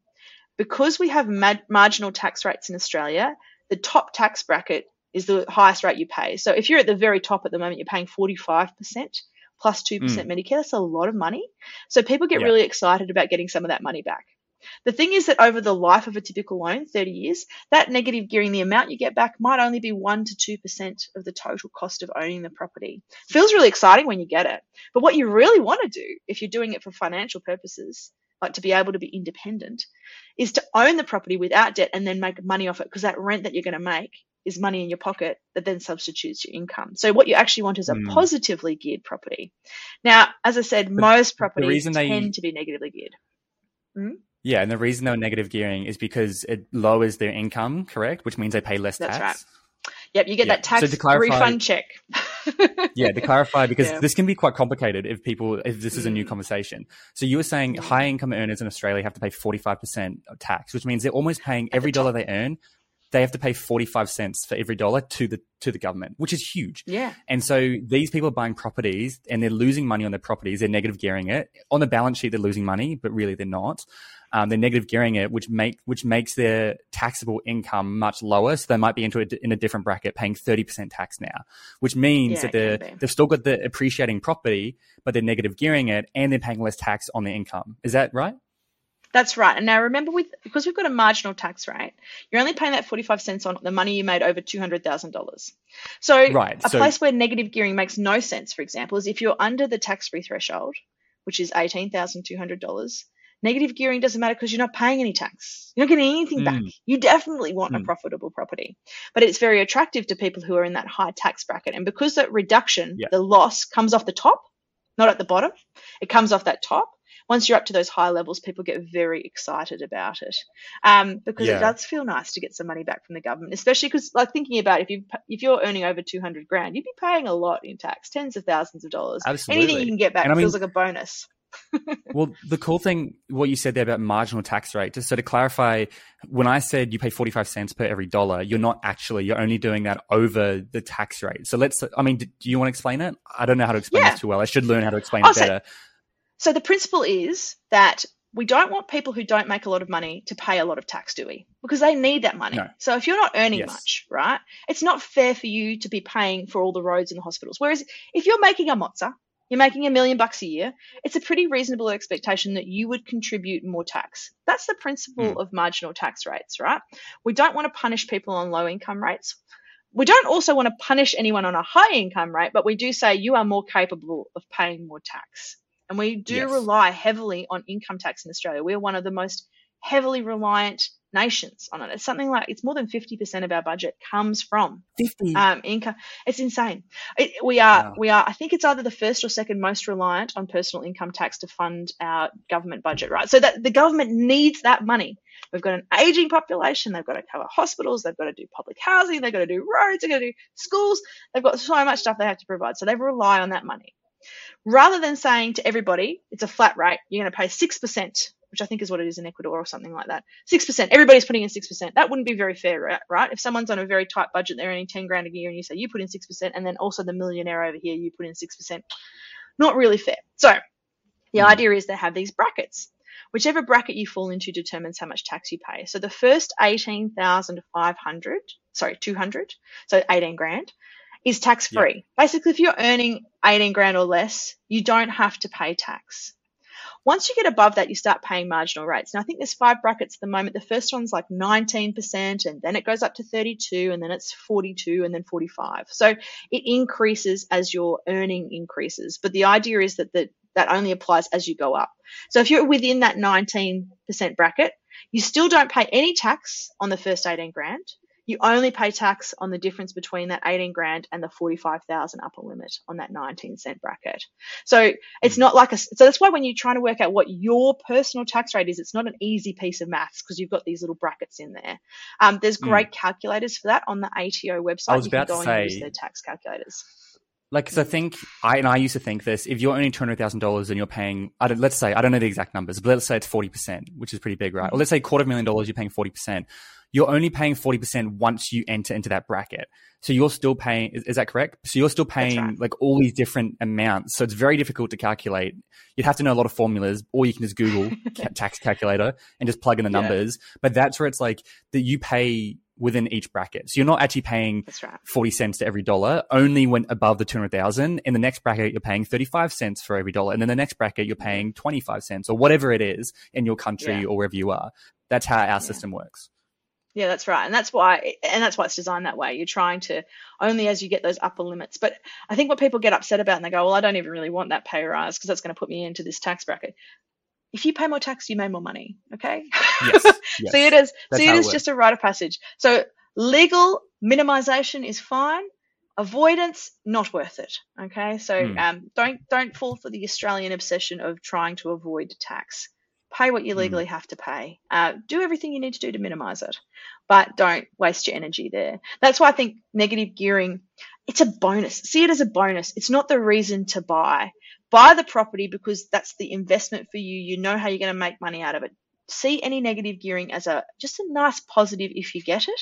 Because we have mad- marginal tax rates in Australia, the top tax bracket is the highest rate you pay. So if you're at the very top at the moment, you're paying 45% plus 2% mm. Medicare. That's a lot of money. So people get yeah. really excited about getting some of that money back. The thing is that over the life of a typical loan, 30 years, that negative gearing, the amount you get back might only be 1 to 2% of the total cost of owning the property. Feels really exciting when you get it. But what you really want to do, if you're doing it for financial purposes, like to be able to be independent, is to own the property without debt and then make money off it because that rent that you're going to make is money in your pocket that then substitutes your income. So what you actually want is a mm. positively geared property. Now, as I said, most properties tend they... to be negatively geared. Mm? Yeah, and the reason they're negative gearing is because it lowers their income, correct? Which means they pay less That's tax. Right. Yep, you get that tax so clarify, refund check. [laughs] yeah, to clarify, because yeah. this can be quite complicated if people if this is a new mm. conversation. So you were saying high income earners in Australia have to pay forty five percent tax, which means they're almost paying every dollar they earn they have to pay 45 cents for every dollar to the to the government, which is huge. Yeah. And so these people are buying properties and they're losing money on their properties. They're negative gearing it. On the balance sheet, they're losing money, but really they're not. Um, they're negative gearing it, which make which makes their taxable income much lower. So they might be into a, in a different bracket, paying 30% tax now, which means yeah, that they're they've still got the appreciating property, but they're negative gearing it and they're paying less tax on their income. Is that right? That's right. And now remember, with because we've got a marginal tax rate, you're only paying that 45 cents on the money you made over $200,000. So right, a so, place where negative gearing makes no sense, for example, is if you're under the tax-free threshold, which is $18,200. Negative gearing doesn't matter because you're not paying any tax. You're not getting anything mm. back. You definitely want mm. a profitable property. But it's very attractive to people who are in that high tax bracket. And because that reduction, yeah. the loss comes off the top, not at the bottom, it comes off that top once you're up to those high levels, people get very excited about it um, because yeah. it does feel nice to get some money back from the government, especially because like thinking about if you if you're earning over 200 grand, you'd be paying a lot in tax, tens of thousands of dollars. Absolutely. Anything you can get back feels I mean, like a bonus. [laughs] well, the cool thing, what you said there about marginal tax rate, just so to clarify, when I said you pay 45 cents per every dollar, you're not actually, you're only doing that over the tax rate. So let's, I mean, do you want to explain it? I don't know how to explain yeah. this too well. I should learn how to explain oh, it better. So, so the principle is that we don't want people who don't make a lot of money to pay a lot of tax, do we? Because they need that money. No. So if you're not earning yes. much, right, it's not fair for you to be paying for all the roads and the hospitals. Whereas if you're making a mozza, you're making a million bucks a year, it's a pretty reasonable expectation that you would contribute more tax. That's the principle mm. of marginal tax rates, right? We don't want to punish people on low income rates. We don't also want to punish anyone on a high income rate, but we do say you are more capable of paying more tax. And we do yes. rely heavily on income tax in Australia. We're one of the most heavily reliant nations on it. It's something like it's more than 50% of our budget comes from 50 um, income. It's insane. It, we are wow. we are I think it's either the first or second most reliant on personal income tax to fund our government budget, right? So that the government needs that money. We've got an aging population. They've got to cover hospitals. They've got to do public housing. They've got to do roads. They've got to do schools. They've got so much stuff they have to provide. So they rely on that money rather than saying to everybody, it's a flat rate, you're going to pay 6%, which I think is what it is in Ecuador or something like that. 6%, everybody's putting in 6%. That wouldn't be very fair, right? If someone's on a very tight budget, they're earning 10 grand a year and you say you put in 6% and then also the millionaire over here, you put in 6%. Not really fair. So the mm. idea is they have these brackets. Whichever bracket you fall into determines how much tax you pay. So the first 18,500, sorry, 200, so 18 grand, is tax free. Yeah. Basically, if you're earning 18 grand or less, you don't have to pay tax. Once you get above that, you start paying marginal rates. Now, I think there's five brackets at the moment. The first one's like 19%, and then it goes up to 32, and then it's 42, and then 45. So it increases as your earning increases. But the idea is that the, that only applies as you go up. So if you're within that 19% bracket, you still don't pay any tax on the first 18 grand you only pay tax on the difference between that 18 grand and the 45,000 upper limit on that 19 cent bracket. So it's not like a, so that's why when you're trying to work out what your personal tax rate is, it's not an easy piece of maths because you've got these little brackets in there. Um, there's hmm. great mm. calculators for that on the ATO website. I was about to say, use their tax calculators. Like because I think I and I used to think this: if you're only two hundred thousand dollars and you're paying, I don't, let's say I don't know the exact numbers, but let's say it's forty percent, which is pretty big, right? Or let's say quarter of a million dollars, you're paying forty percent. You're only paying forty percent once you enter into that bracket. So you're still paying. Is, is that correct? So you're still paying right. like all these different amounts. So it's very difficult to calculate. You'd have to know a lot of formulas, or you can just Google [laughs] tax calculator and just plug in the Yeah. numbers. But that's where it's like that you pay within each bracket. So you're not actually paying right. 40 cents to every dollar only when above the 200,000. In the next bracket, you're paying 35 cents for every dollar. And then the next bracket, you're paying 25 cents or whatever it is in your country Yeah. or wherever you are. That's how our system works. Yeah, that's right. And that's why and that's why it's designed that way. You're trying to only as you get those upper limits. But I think what people get upset about and they go, Well, I don't even really want that pay rise because that's going to put me into this tax bracket. If you pay more tax, you make more money. Okay. Yes. [laughs] yes. See it as That's see how it works. just a rite of passage. So legal minimization is fine. Avoidance not worth it. Okay, so Hmm. um, don't don't fall for the Australian obsession of trying to avoid tax. Pay what you Hmm. legally have to pay. Uh, do everything you need to do to minimize it, but don't waste your energy there. That's why I think negative gearing. It's a bonus. See it as a bonus. It's not the reason to buy. Buy the property because that's the investment for you. You know how you're going to make money out of it see any negative gearing as a just a nice positive if you get it.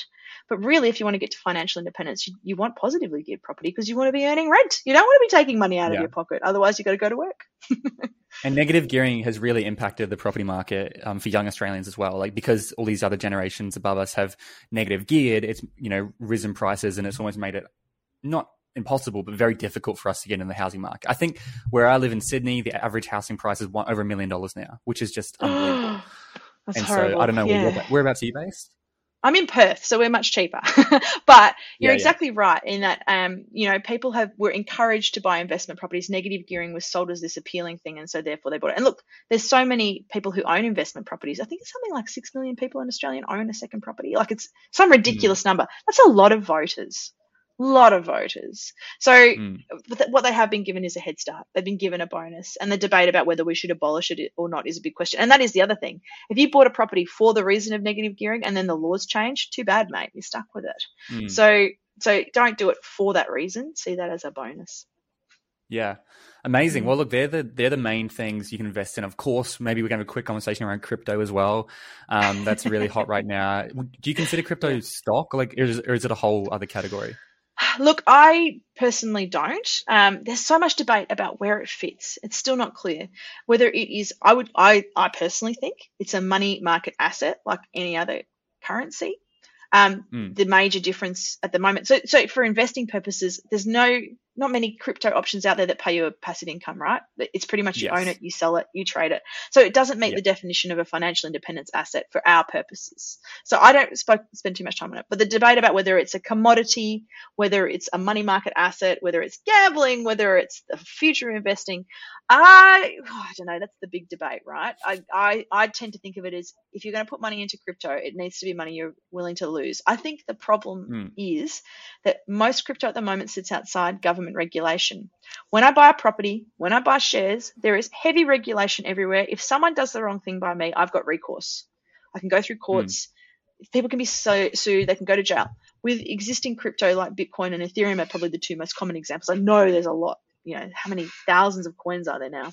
But really, if you want to get to financial independence, you, you want positively geared property because you want to be earning rent. You don't want to be taking money out Yeah. of your pocket. Otherwise, you've got to go to work. [laughs] And negative gearing has really impacted the property market um, for young Australians as well. Like because all these other generations above us have negative geared, it's you know risen prices and it's almost made it not impossible but very difficult for us to get in the housing market. I think where I live in Sydney, the average housing price is one, over a million dollars now, which is just [gasps] unbelievable. That's and horrible. so I don't know Yeah. where, whereabouts are you based. I'm in Perth, so we're much cheaper. [laughs] but you're Yeah, yeah. exactly right in that um, you know, people have were encouraged to buy investment properties. Negative gearing was sold as this appealing thing, and so therefore they bought it. And look, there's so many people who own investment properties. I think it's something like six million people in Australia own a second property. Like it's some ridiculous number. That's a lot of voters. Lot of voters. So Mm. what they have been given is a head start. They've been given a bonus, and the debate about whether we should abolish it or not is a big question. And that is the other thing. If you bought a property for the reason of negative gearing and then the laws change, too bad, mate. You're stuck with it. Mm. So so don't do it for that reason. See that as a bonus. Yeah. Amazing. Mm. Well, look, they're the they're the main things you can invest in. Of course, maybe we're going to have a quick conversation around crypto as well. Um, that's really hot right now. [laughs] Do you consider crypto stock, like, or is, or is it a whole other category? [sighs] Look, I personally don't. Um, there's so much debate about where it fits. It's still not clear whether it is. I would. I. I personally think it's a money market asset like any other currency. Um, Mm. The major difference at the moment. So, so for investing purposes, there's no not many crypto options out there that pay you a passive income, right? It's pretty much you Yes. own it, you sell it, you trade it. So it doesn't meet Yeah. the definition of a financial independence asset for our purposes. So I don't sp- spend too much time on it. But the debate about whether it's a commodity, whether it's a money market asset, whether it's gambling, whether it's the future investing, I I don't know. That's the big debate, right? I I, I tend to think of it as if you're going to put money into crypto, it needs to be money you're willing to lose. I think the problem Mm. is that most crypto at the moment sits outside government regulation. When I buy a property, when I buy shares, there is heavy regulation everywhere. If someone does the wrong thing by me, I've got recourse. I can go through courts. People can be so, sued. They can go to jail. With existing crypto like Bitcoin and Ethereum are probably the two most common examples. I know there's a lot. You know, how many thousands of coins are there now?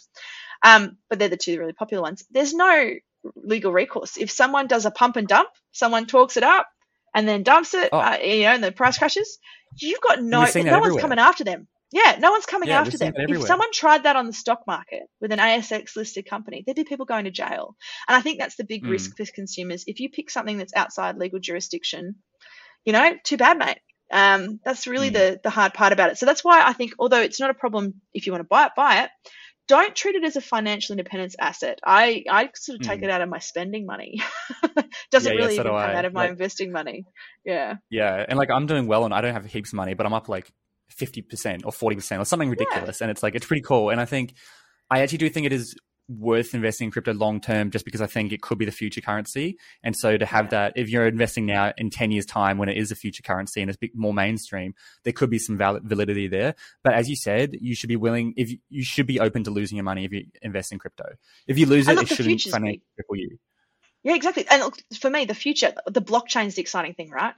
Um, but they're the two really popular ones. There's no legal recourse. If someone does a pump and dump, someone talks it up and then dumps it, Oh. uh, you know, and the price crashes, you've got no, no one's everywhere. coming after them. Yeah, no one's coming Yeah, after them. If someone tried that on the stock market with an ASX listed company, there'd be people going to jail. And I think that's the big Mm. risk for consumers. If you pick something that's outside legal jurisdiction, you know, too bad, mate. Um, that's really Mm. the the hard part about it. So that's why I think, although it's not a problem if you want to buy it, buy it. Don't treat it as a financial independence asset. I, I sort of take Mm. it out of my spending money. [laughs] Doesn't Yeah, yeah, really so even do come I. out of my Like- investing money. Yeah. Yeah. And like, I'm doing well and I don't have heaps of money, but I'm up like 50% or 40% or something ridiculous. And it's like, it's pretty cool. And I think, I actually do think it is worth investing in crypto long term just because I think it could be the future currency. And so to have that, if you're investing now in 10 years' time when it is a future currency and it's more mainstream, there could be some valid validity there. But as you said, you should be willing, if you, should be open to losing your money if you invest in crypto. If you lose it, it shouldn't financially cripple you. Yeah, exactly. And look, for me, the future, the blockchain is the exciting thing, right?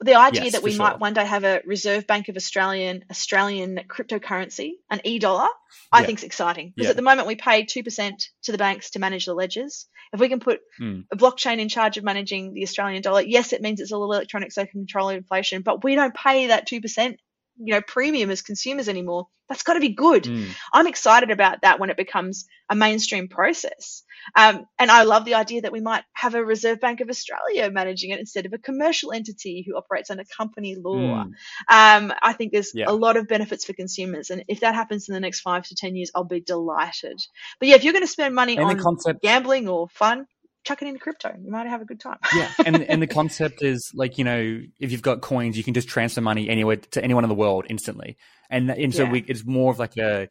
The idea Yes, that we sure. might one day have a Reserve Bank of Australian Australian cryptocurrency, an e-dollar, I Yeah. think is exciting because Yeah. at the moment we pay two percent to the banks to manage the ledgers. If we can put Mm. a blockchain in charge of managing the Australian dollar, yes, it means it's all electronic, so it can control inflation, but we don't pay that two percent, you know, premium as consumers anymore. That's got to be good. Mm. I'm excited about that when it becomes a mainstream process. Um, and I love the idea that we might have a Reserve Bank of Australia managing it instead of a commercial entity who operates under company law. Mm. Um, I think there's Yeah. a lot of benefits for consumers. And if that happens in the next five to 10 years, I'll be delighted. But yeah, if you're going to spend money And on the concept gambling or fun, chuck it into crypto. You might have a good time. yeah and [laughs] and the concept is like you know if you've got coins you can just transfer money anywhere to anyone in the world instantly and and so Yeah. we, it's more of like a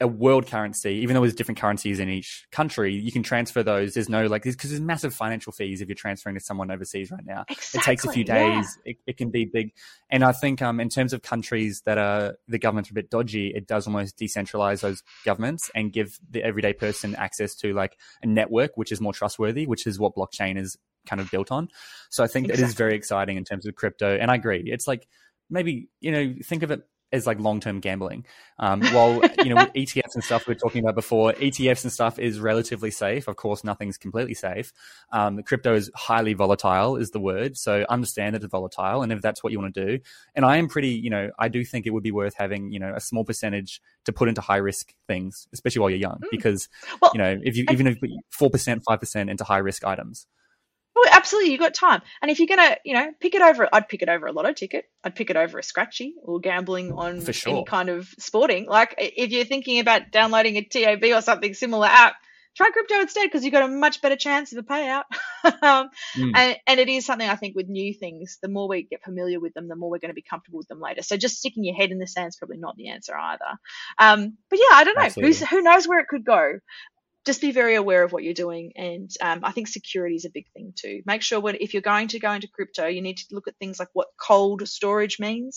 a world currency even though there's different currencies in each country you can transfer those. There's no like because there's massive financial fees if you're transferring to someone overseas right now. Exactly. it takes a few yeah. days. It, it can be big. And i think um in terms of countries that are the governments are a bit dodgy it does almost decentralize those governments and give the everyday person access to like a network which is more trustworthy which is what blockchain is kind of built on. So i think it is very exciting in terms of crypto. And i agree. It's like maybe you know think of it as like long-term gambling. Um, while you know with [laughs] etfs and stuff we were talking about before etfs and stuff is relatively safe. Of course nothing's completely safe. Um, crypto is highly volatile is the word so understand that it's volatile and if that's what you want to do and i am pretty you know i do think it would be worth having you know a small percentage to put into high risk things especially while you're young because Well, you know if you even if four percent five percent into high risk items Well, absolutely, you've got time. And if you're gonna, you know, pick it over, I'd pick it over a lotto ticket. I'd pick it over a scratchy or gambling on For sure. any kind of sporting. Like if you're thinking about downloading a TAB or something similar app, try crypto instead because you've got a much better chance of a payout. [laughs] um, Mm. and, and it is something I think with new things, the more we get familiar with them, the more we're going to be comfortable with them later. So just sticking your head in the sand is probably not the answer either. Um, but yeah, I don't know. Who's, who knows where it could go? Just be very aware of what you're doing. And um, i think security is a big thing too. Make sure when if you're going to go into crypto you need to look at things like what cold storage means.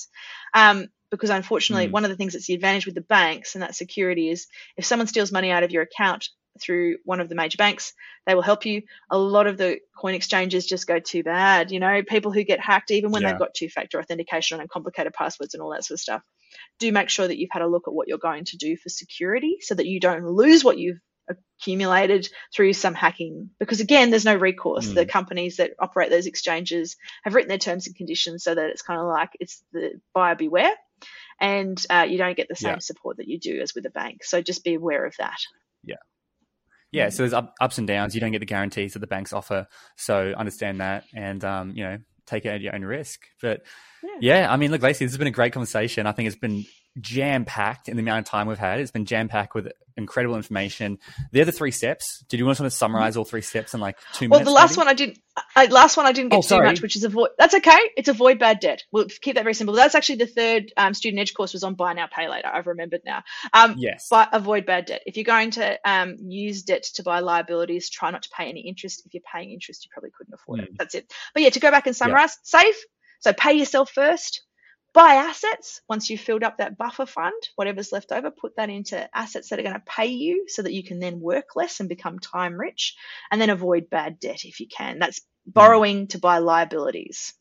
Um, because unfortunately Mm. one of the things that's the advantage with the banks and that security is if someone steals money out of your account through one of the major banks they will help you. A lot of the coin exchanges just go too bad you know. People who get hacked even when Yeah. they've got two factor authentication and complicated passwords and all that sort of stuff do make sure that you've had a look at what you're going to do for security so that you don't lose what you've accumulated through some hacking. Because again there's no recourse. Mm. the companies that operate those exchanges have written their terms and conditions so that it's kind of like it's the buyer beware. And uh, you don't get the same Yeah. support that you do as with a bank. So just be aware of that. Yeah. Yeah, so there's up, ups and downs. You don't get the guarantees that the banks offer. So understand that and um, you know take it at your own risk. But Yeah. yeah, i mean look Lacey, this has been a great conversation. I think it's been jam packed in the amount of time we've had it's been jam packed with incredible information They're the three steps did you want to sort of summarize all three steps in like two well minutes the last maybe? one i didn't I, last one i didn't get Oh, too much which is avoid that's okay it's avoid bad debt we'll keep that very simple that's actually the third um, student edge course was on buy now pay later i've remembered now um, yes but avoid bad debt. If you're going to um, use debt to buy liabilities, try not to pay any interest. If you're paying interest, you probably couldn't afford it. Mm. That's it. But yeah, to go back and summarize, save. So pay yourself first. Buy assets once you've filled up that buffer fund, whatever's left over, put that into assets that are going to pay you so that you can then work less and become time rich. And then avoid bad debt if you can. That's borrowing to buy liabilities.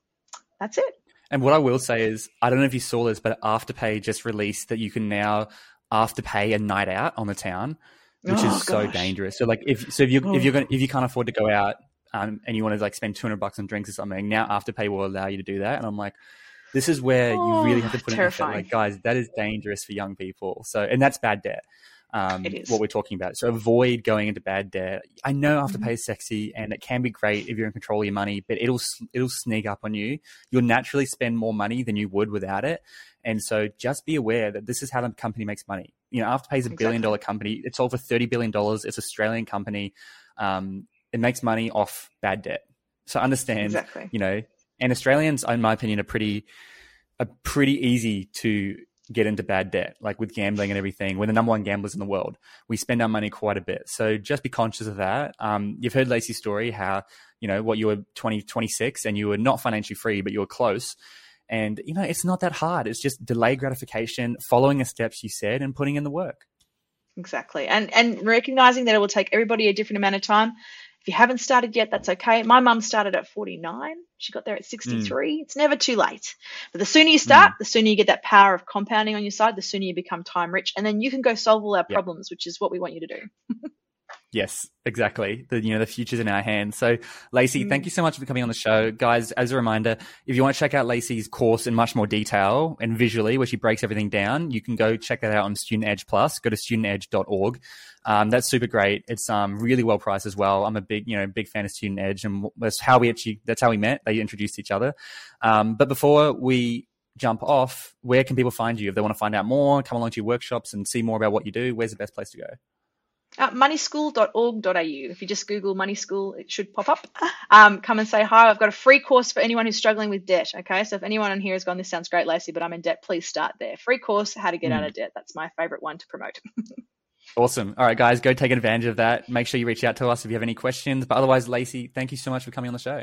That's it. And what I will say is, I don't know if you saw this, but Afterpay just released that you can now Afterpay a night out on the town, which Oh, is so dangerous. So like if so if you Oh. if you're going if you can't afford to go out um, and you want to like spend two hundred bucks on drinks or something, now Afterpay will allow you to do that. And I'm like, this is where you really have to Oh, put in effort. terrifying. Like guys, that is dangerous for young people. So and that's bad debt. Um, It is. what we're talking about. So avoid going into bad debt. I know Mm-hmm. Afterpay is sexy and it can be great if you're in control of your money, but it'll it'll sneak up on you. You'll naturally spend more money than you would without it. And so just be aware that this is how the company makes money. You know, Afterpay is a billion dollar company. It's for thirty billion dollars. It's an Australian company. Um, it makes money off bad debt. So understand, Exactly. you know, and Australians, in my opinion, are pretty are pretty easy to get into bad debt, like with gambling and everything. We're the number one gamblers in the world. We spend our money quite a bit. So just be conscious of that. Um, you've heard Lacey's story, how, you know, what you were 20, 26 and you were not financially free, but you were close. And, you know, it's not that hard. It's just delay gratification, following the steps you said and putting in the work. Exactly. And and recognizing that it will take everybody a different amount of time. If you haven't started yet, that's okay. My mum started at 49. She got there at 63. Mm. It's never too late. But the sooner you start, mm. the sooner you get that power of compounding on your side, the sooner you become time rich. And then you can go solve all our yep. problems, which is what we want you to do. [laughs] Yes, exactly. The you know the future's in our hands. So, Lacey, mm. thank you so much for coming on the show, guys. As a reminder, if you want to check out Lacey's course in much more detail and visually, where she breaks everything down, you can go check that out on Student Edge Plus. Go to studentedge.org. Um, that's super great. It's um, really well priced as well. I'm a big you know big fan of Student Edge, and that's how we actually that's how we met. They introduced each other. Um, but before we jump off, where can people find you if they want to find out more, come along to your workshops and see more about what you do? Where's the best place to go? Uh, moneyschool.org.au. If you just Google Money School, it should pop up. Um, come and say hi. I've got a free course for anyone who's struggling with debt. Okay, so if anyone on here has gone, this sounds great, Lacey, but I'm in debt, please start there. Free course, how to get mm. out of debt. That's my favorite one to promote. [laughs] awesome. All right, guys, go take advantage of that. Make sure you reach out to us if you have any questions. But otherwise, Lacey, thank you so much for coming on the show.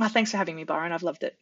Oh, thanks for having me, Byron. I've loved it.